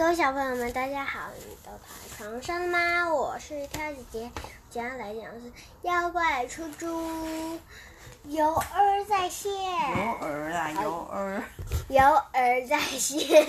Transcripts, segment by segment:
各位小朋友们，大家好！你都躺在床上了吗？我是跳姐姐，今天来讲的是妖怪出租，游儿在线。游儿啊，游儿。游儿在线。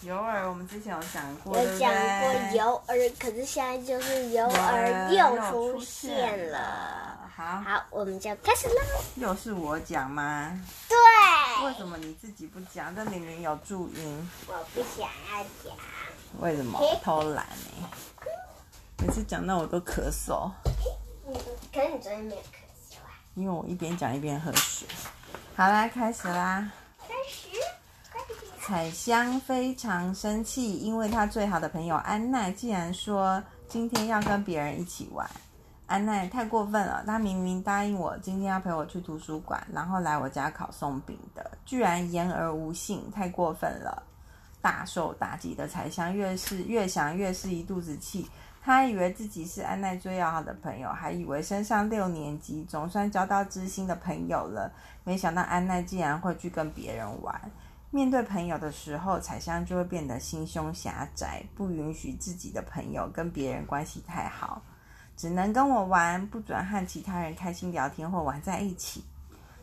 游儿，我们之前有讲 过，我讲过游儿，可是现在就是游儿又出现了。好，好，我们就开始喽。又是我讲吗？对。为什么你自己不讲？这里面有注音。我不想要讲。为什么？偷懒呢？每次讲到我都咳嗽。嗯，可是你昨天没有咳嗽啊。因为我一边讲一边喝水。好啦，开始啦。开始。彩香非常生气，因为她最好的朋友安娜竟然说今天要跟别人一起玩。安奈太过分了，他明明答应我今天要陪我去图书馆，然后来我家烤松饼的，居然言而无信，太过分了！大受打击的彩香越是越想越是一肚子气，他以为自己是安奈最要好的朋友，还以为升上六年级总算交到知心的朋友了，没想到安奈竟然会去跟别人玩。面对朋友的时候，彩香就会变得心胸狭窄，不允许自己的朋友跟别人关系太好。只能跟我玩，不准和其他人开心聊天或玩在一起。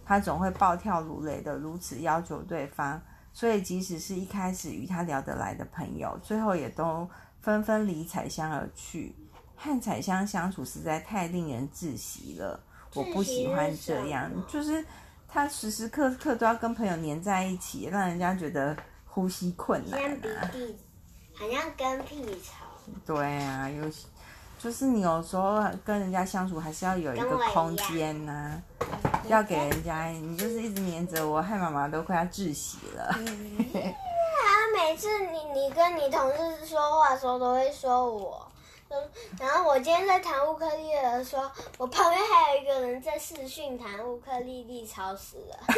他总会暴跳如雷的如此要求对方，所以即使是一开始与他聊得来的朋友，最后也都纷纷离彩香而去。和彩香相处实在太令人窒息了，我不喜欢这样，就是他时时刻刻都要跟朋友黏在一起，让人家觉得呼吸困难啊，好像跟屁虫。对啊，有。就是你有时候跟人家相处，还是要有一个空间呐、啊，要给人家。你就是一直黏着我，害妈妈都快要窒息了。每次你你跟你同事说话的时候，都会说我。然后我今天在谈乌克丽丽的时候，我旁边还有一个人在视讯谈乌克丽丽，吵死了。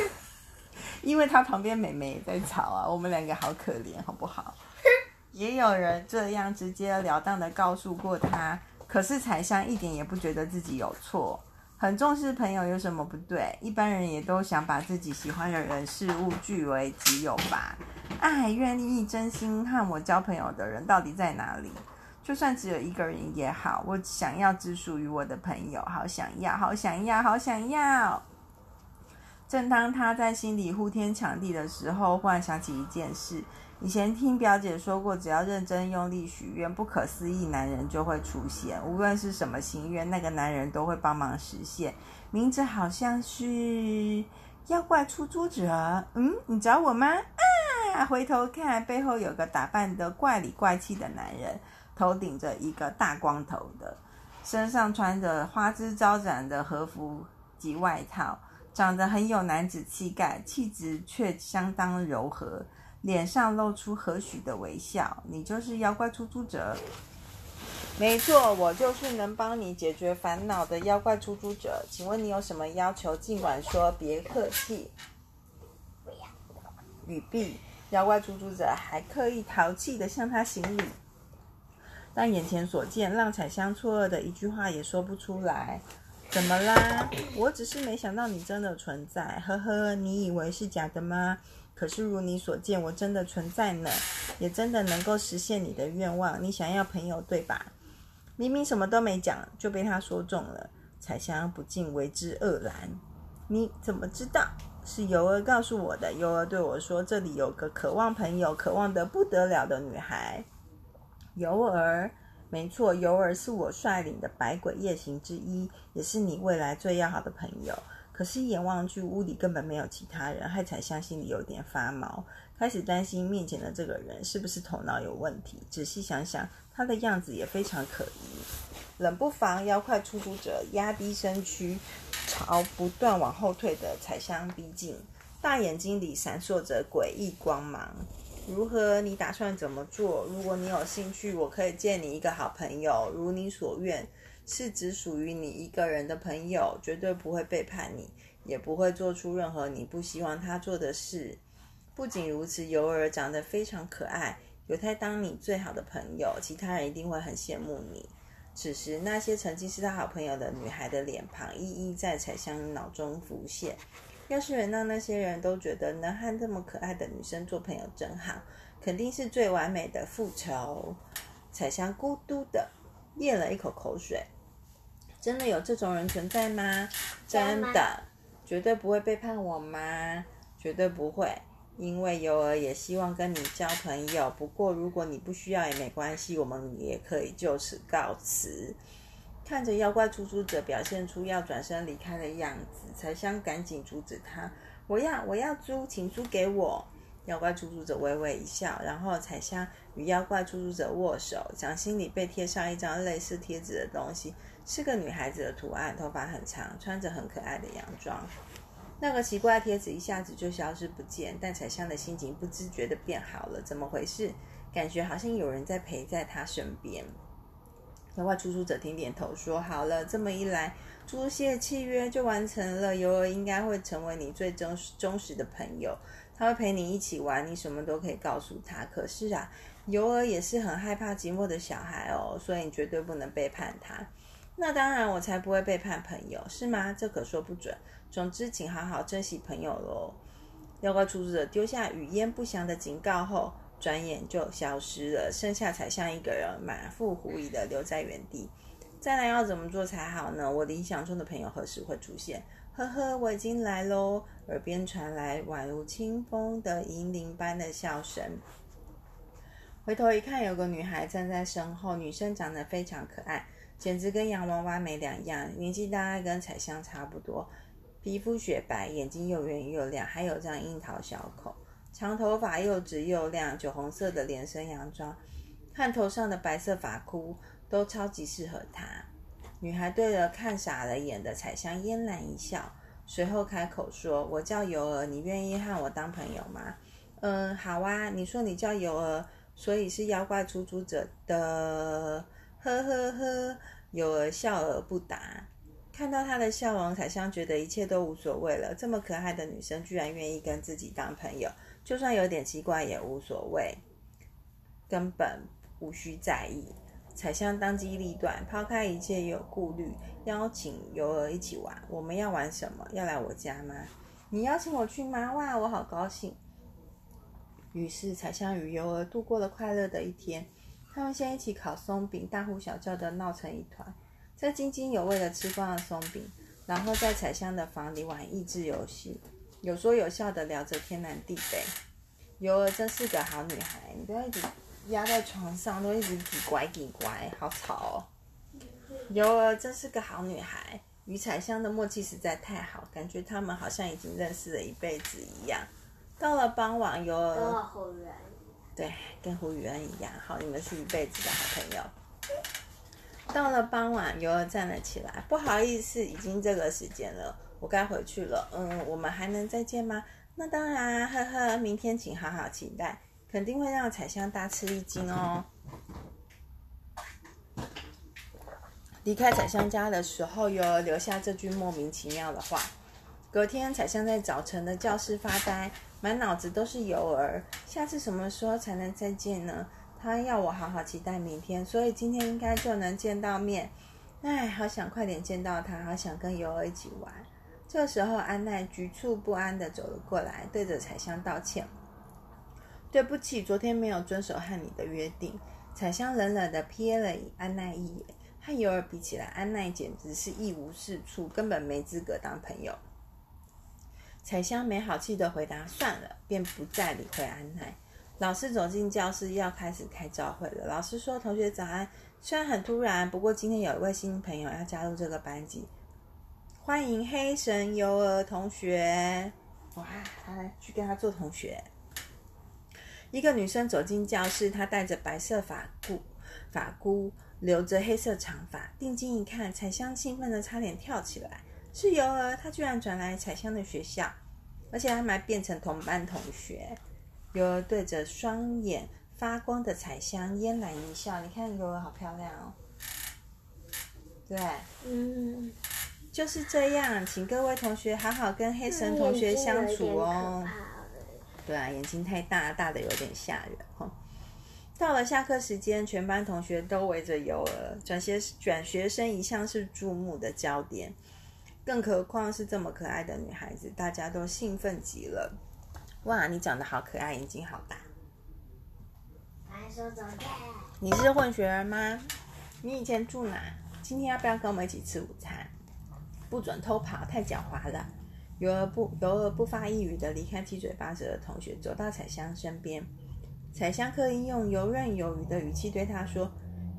因为他旁边妹妹也在吵啊，我们两个好可怜，好不好？也有人这样直截了当的告诉过他。可是彩香一点也不觉得自己有错，很重视朋友有什么不对？一般人也都想把自己喜欢的人事物据为己有吧？爱愿意真心和我交朋友的人到底在哪里？就算只有一个人也好，我想要只属于我的朋友，好想要，好想要，好想要。正当他在心里呼天抢地的时候，忽然想起一件事。以前听表姐说过，只要认真用力许愿，不可思议男人就会出现。无论是什么心愿，那个男人都会帮忙实现。名字好像是妖怪出租者。嗯，你找我吗？啊！回头看，背后有个打扮得怪里怪气的男人，头顶着一个大光头的，身上穿着花枝招展的和服及外套，长得很有男子气概，气质却相当柔和。脸上露出和煦的微笑，你就是妖怪出租者。没错，我就是能帮你解决烦恼的妖怪出租者。请问你有什么要求？尽管说，别客气。不要。语毕，妖怪出租者还刻意淘气地向他行礼，但眼前所见浪彩香错愕的一句话也说不出来。怎么啦？我只是没想到你真的存在。呵呵，你以为是假的吗？可是如你所见，我真的存在呢，也真的能够实现你的愿望。你想要朋友，对吧？明明什么都没讲，就被他说中了。彩香不禁为之愕然。你怎么知道？是尤儿告诉我的。尤儿对我说，这里有个渴望朋友、渴望得不得了的女孩。尤儿，没错，尤儿是我率领的百鬼夜行之一，也是你未来最要好的朋友。可是，一眼望去，屋里根本没有其他人，害彩香心里有点发毛，开始担心面前的这个人是不是头脑有问题。仔细想想，他的样子也非常可疑。冷不防，妖怪出租者压低身躯，朝不断往后退的彩香逼近，大眼睛里闪烁着诡异光芒。如何？你打算怎么做？如果你有兴趣，我可以借你一个好朋友，如你所愿。是只属于你一个人的朋友，绝对不会背叛你，也不会做出任何你不希望他做的事。不仅如此，尤儿长得非常可爱，有他当你最好的朋友，其他人一定会很羡慕你。此时，那些曾经是他好朋友的女孩的脸庞一一在彩香脑中浮现。要是能让那些人都觉得能和这么可爱的女生做朋友真好，肯定是最完美的复仇。彩香咕嘟的咽了一口口水。真的有这种人存在吗？真的，绝对不会背叛我吗？绝对不会，因为尤儿也希望跟你交朋友。不过如果你不需要也没关系，我们也可以就此告辞。看着妖怪出租者表现出要转身离开的样子，彩香赶紧阻止他：“我要，我要租，请租给我。”妖怪出租者微微一笑，然后彩香与妖怪出租者握手，掌心里被贴上一张类似贴纸的东西，是个女孩子的图案，头发很长，穿着很可爱的洋装。那个奇怪贴纸一下子就消失不见，但彩香的心情不自觉地变好了。怎么回事？感觉好像有人在陪在她身边。妖怪出租者点点头说：“好了，这么一来，租借契约就完成了。尤儿应该会成为你最忠忠实的朋友。”他会陪你一起玩，你什么都可以告诉他。可是啊，尤儿也是很害怕寂寞的小孩哦，所以你绝对不能背叛他。那当然，我才不会背叛朋友，是吗？这可说不准。总之，请好好珍惜朋友喽。妖怪出租者丢下语焉不详的警告后，转眼就消失了，剩下彩香一个人满腹狐疑的留在原地。再来要怎么做才好呢？我理想中的朋友何时会出现？呵呵，我已经来喽！耳边传来宛如清风的银铃般的笑声。回头一看，有个女孩站在身后。女生长得非常可爱，简直跟洋娃娃没两样。年纪大概跟彩香差不多，皮肤雪白，眼睛又圆又亮，还有张樱桃小口。长头发又直又亮，酒红色的连身洋装，看头上的白色发箍都超级适合她。女孩对着看傻了眼的彩香嫣然一笑，随后开口说：“我叫尤儿，你愿意和我当朋友吗？”“嗯，好啊。”“你说你叫尤儿，所以是妖怪出租者的。”“呵呵呵。”尤儿笑而不答。看到她的笑容，彩香觉得一切都无所谓了。这么可爱的女生居然愿意跟自己当朋友，就算有点奇怪也无所谓，根本无需在意。彩香当机立断，抛开一切有顾虑，邀请尤儿一起玩。我们要玩什么？要来我家吗？你邀请我去吗？哇，我好高兴！于是彩香与尤儿度过了快乐的一天。他们先一起烤松饼，大呼小叫的闹成一团，再津津有味的吃光了松饼，然后在彩香的房里玩益智游戏，有说有笑的聊着天南地北。尤儿真是个好女孩，你不要一直。压在床上都一直挤拐挤拐，好吵哦！尤儿真是个好女孩，与彩香的默契实在太好，感觉他们好像已经认识了一辈子一样。到了傍晚，尤儿对，跟胡宇安一样，好，你们是一辈子的好朋友。到了傍晚，尤儿站了起来，不好意思，已经这个时间了，我该回去了。嗯，我们还能再见吗？那当然，呵呵，明天请好好期待。肯定会让彩香大吃一惊哦！离开彩香家的时候，尤儿留下这句莫名其妙的话。隔天，彩香在早晨的教室发呆，满脑子都是尤儿。下次什么时候才能再见呢？他要我好好期待明天，所以今天应该就能见到面。唉，好想快点见到他，好想跟尤儿一起玩。这时候，安奈局促不安地走了过来，对着彩香道歉。对不起，昨天没有遵守和你的约定。彩香冷冷地瞥了安奈一眼，和尤儿比起来，安奈简直是一无是处，根本没资格当朋友。彩香没好气的回答：“算了。”便不再理会安奈。老师走进教室，要开始开朝会了。老师说：“同学早安，虽然很突然，不过今天有一位新朋友要加入这个班级，欢迎黑神尤儿同学。”哇，来去跟他做同学。一个女生走进教室，她戴着白色发箍，发箍留着黑色长发。定睛一看，彩香兴奋得差点跳起来。是尤儿，她居然转来彩香的学校，而且还还变成同班同学。尤儿对着双眼发光的彩香嫣然一笑。你看尤儿好漂亮哦。对，嗯，就是这样，请各位同学好好跟黑神同学相处哦。对啊，眼睛太大，大的有点吓人哈。到了下课时间，全班同学都围着尤儿，转学转学生一向是注目的焦点，更何况是这么可爱的女孩子，大家都兴奋极了。哇，你长得好可爱，眼睛好大。你是混血儿吗？你以前住哪？今天要不要跟我们一起吃午餐？不准偷跑，太狡猾了。尤儿不尤儿不发一语的离开七嘴八舌的同学，走到彩香身边。彩香刻意用游刃有余的语气对他说：“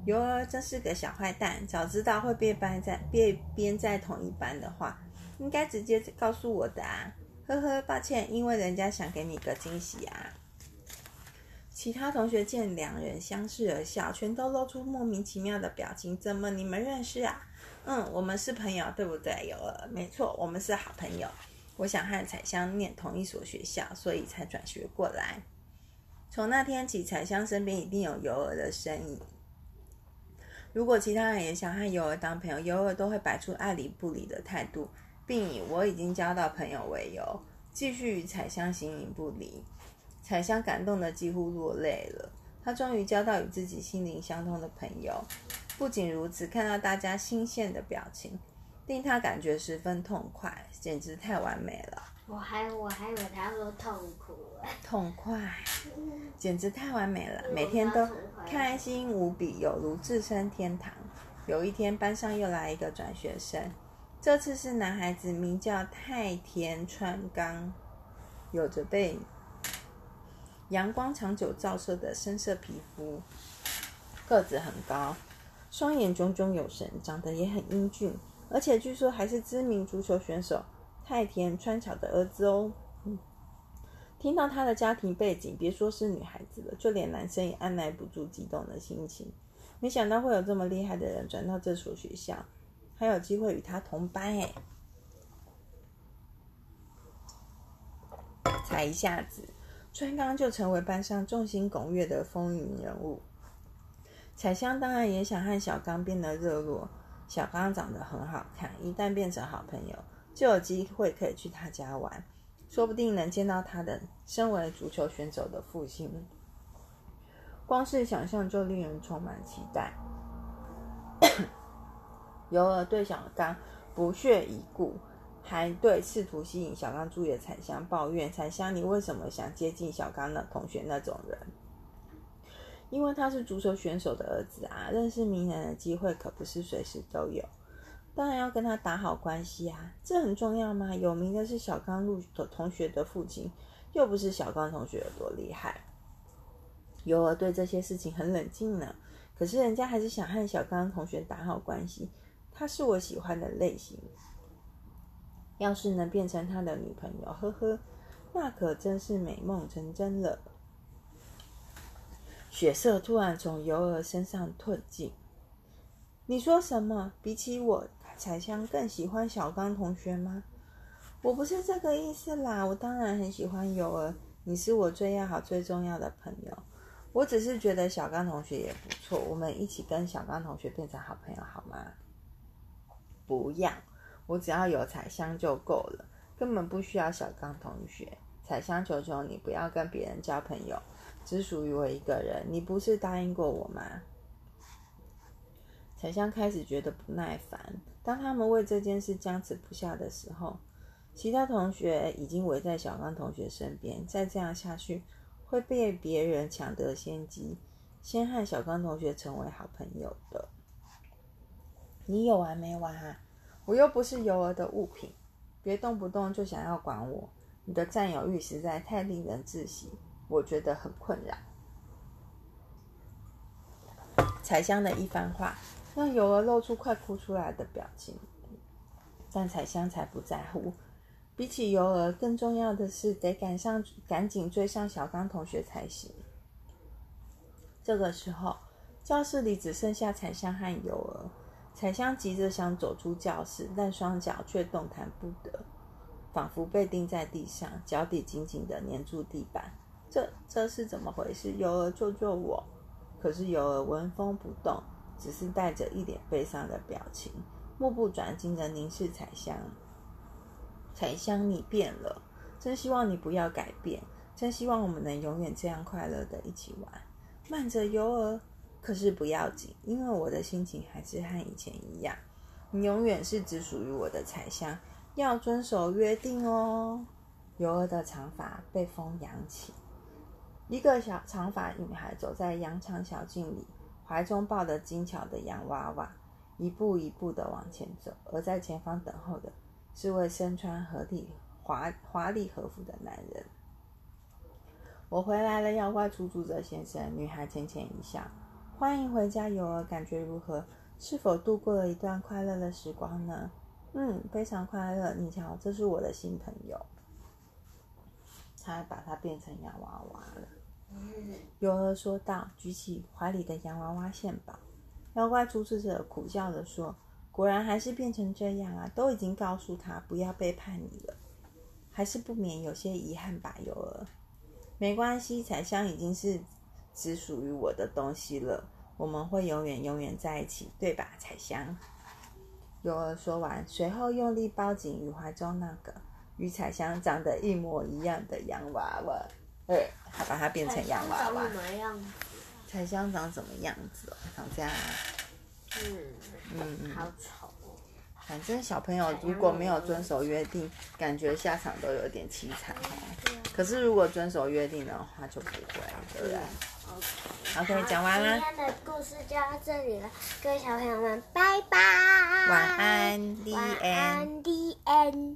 尤儿真是个小坏蛋，早知道会被班在被编在同一班的话，应该直接告诉我的啊。”呵呵，抱歉，因为人家想给你个惊喜啊。其他同学见两人相视而笑，全都露出莫名其妙的表情。怎么你们认识啊？嗯，我们是朋友，对不对？尤儿，没错，我们是好朋友。我想和彩香念同一所学校，所以才转学过来。从那天起，彩香身边一定有尤儿的身影。如果其他人也想和尤儿当朋友，尤儿都会摆出爱理不理的态度，并以我已经交到朋友为由，继续与彩香形影不离。彩香感动得几乎落泪了，她终于交到与自己心灵相通的朋友。不仅如此，看到大家新鲜的表情。令他感觉十分痛快，简直太完美了。我还我还以为他说痛苦。痛快，简直太完美了，每天都开心无比，有如置身天堂。有一天，班上又来一个转学生，这次是男孩子，名叫太田川刚，有着被阳光长久照射的深色皮肤，个子很高，双眼炯炯有神，长得也很英俊。而且据说还是知名足球选手太田川巧的儿子哦。嗯，听到他的家庭背景，别说是女孩子了，就连男生也按捺不住激动的心情。没想到会有这么厉害的人转到这所学校，还有机会与他同班哎！才一下子，川刚就成为班上众星拱月的风云人物。彩香当然也想和小刚变得热络。小刚长得很好看，一旦变成好朋友，就有机会可以去他家玩，说不定能见到他的身为足球选手的父亲。光是想象就令人充满期待。尤儿对小刚不屑一顾，还对试图吸引小刚注意的彩香抱怨：“彩香，你为什么想接近小刚的同学那种人？”因为他是足球选手的儿子啊，认识名人的机会可不是随时都有，当然要跟他打好关系啊，这很重要吗？有名的是小刚入同学的父亲，又不是小刚同学有多厉害。尤儿对这些事情很冷静呢，可是人家还是想和小刚同学打好关系，他是我喜欢的类型，要是能变成他的女朋友，呵呵，那可真是美梦成真了。血色突然从尤儿身上褪尽。你说什么？比起我，彩香更喜欢小刚同学吗？我不是这个意思啦，我当然很喜欢尤儿，你是我最要好、最重要的朋友。我只是觉得小刚同学也不错，我们一起跟小刚同学变成好朋友好吗？不要，我只要有彩香就够了，根本不需要小刚同学。彩香，求求你不要跟别人交朋友。只属于我一个人，你不是答应过我吗？彩香开始觉得不耐烦。当他们为这件事僵持不下的时候，其他同学已经围在小刚同学身边。再这样下去，会被别人抢得先机，先和小刚同学成为好朋友的。你有完没完啊？我又不是尤儿的物品，别动不动就想要管我。你的占有欲实在太令人窒息。我觉得很困扰。彩香的一番话让尤儿露出快哭出来的表情，但彩香才不在乎。比起尤儿，更重要的是得赶上，赶紧追上小刚同学才行。这个时候，教室里只剩下彩香和尤儿。彩香急着想走出教室，但双脚却动弹不得，仿佛被钉在地上，脚底紧紧地粘住地板。这这是怎么回事？尤儿救救我！可是尤儿纹风不动，只是带着一脸悲伤的表情，目不转睛地凝视彩香。彩香，你变了，真希望你不要改变，真希望我们能永远这样快乐地一起玩。慢着，尤儿，可是不要紧，因为我的心情还是和以前一样，你永远是只属于我的彩香，要遵守约定哦。尤儿的长发被风扬起。一个小长发女孩走在羊肠小径里，怀中抱着精巧的洋娃娃，一步一步地往前走。而在前方等候的是位身穿合体华华丽和服的男人。我回来了，妖怪出租车先生。女孩浅浅一笑。欢迎回家，尤儿，感觉如何？是否度过了一段快乐的时光呢？嗯，非常快乐。你瞧，这是我的新朋友。他把它变成洋娃娃了。尤儿说道，举起怀里的洋娃娃献宝。妖怪出租车苦笑着说：“果然还是变成这样啊！都已经告诉他不要背叛你了，还是不免有些遗憾吧，尤儿。”没关系，彩香已经是只属于我的东西了。我们会永远永远在一起，对吧，彩香？尤儿说完，随后用力抱紧与怀中那个与彩香长得一模一样的洋娃娃，呃，还把它变成洋娃娃。彩香长什么样子？彩香长什么样子哦？长这样。嗯嗯嗯，好丑。反正小朋友如果没有遵守约定，感觉下场都有点凄惨哦。可是如果遵守约定的话，就不会，对不对？OK，讲完了。今天的故事就到这里了，各位小朋友们，拜拜。晚安。晚安，The end。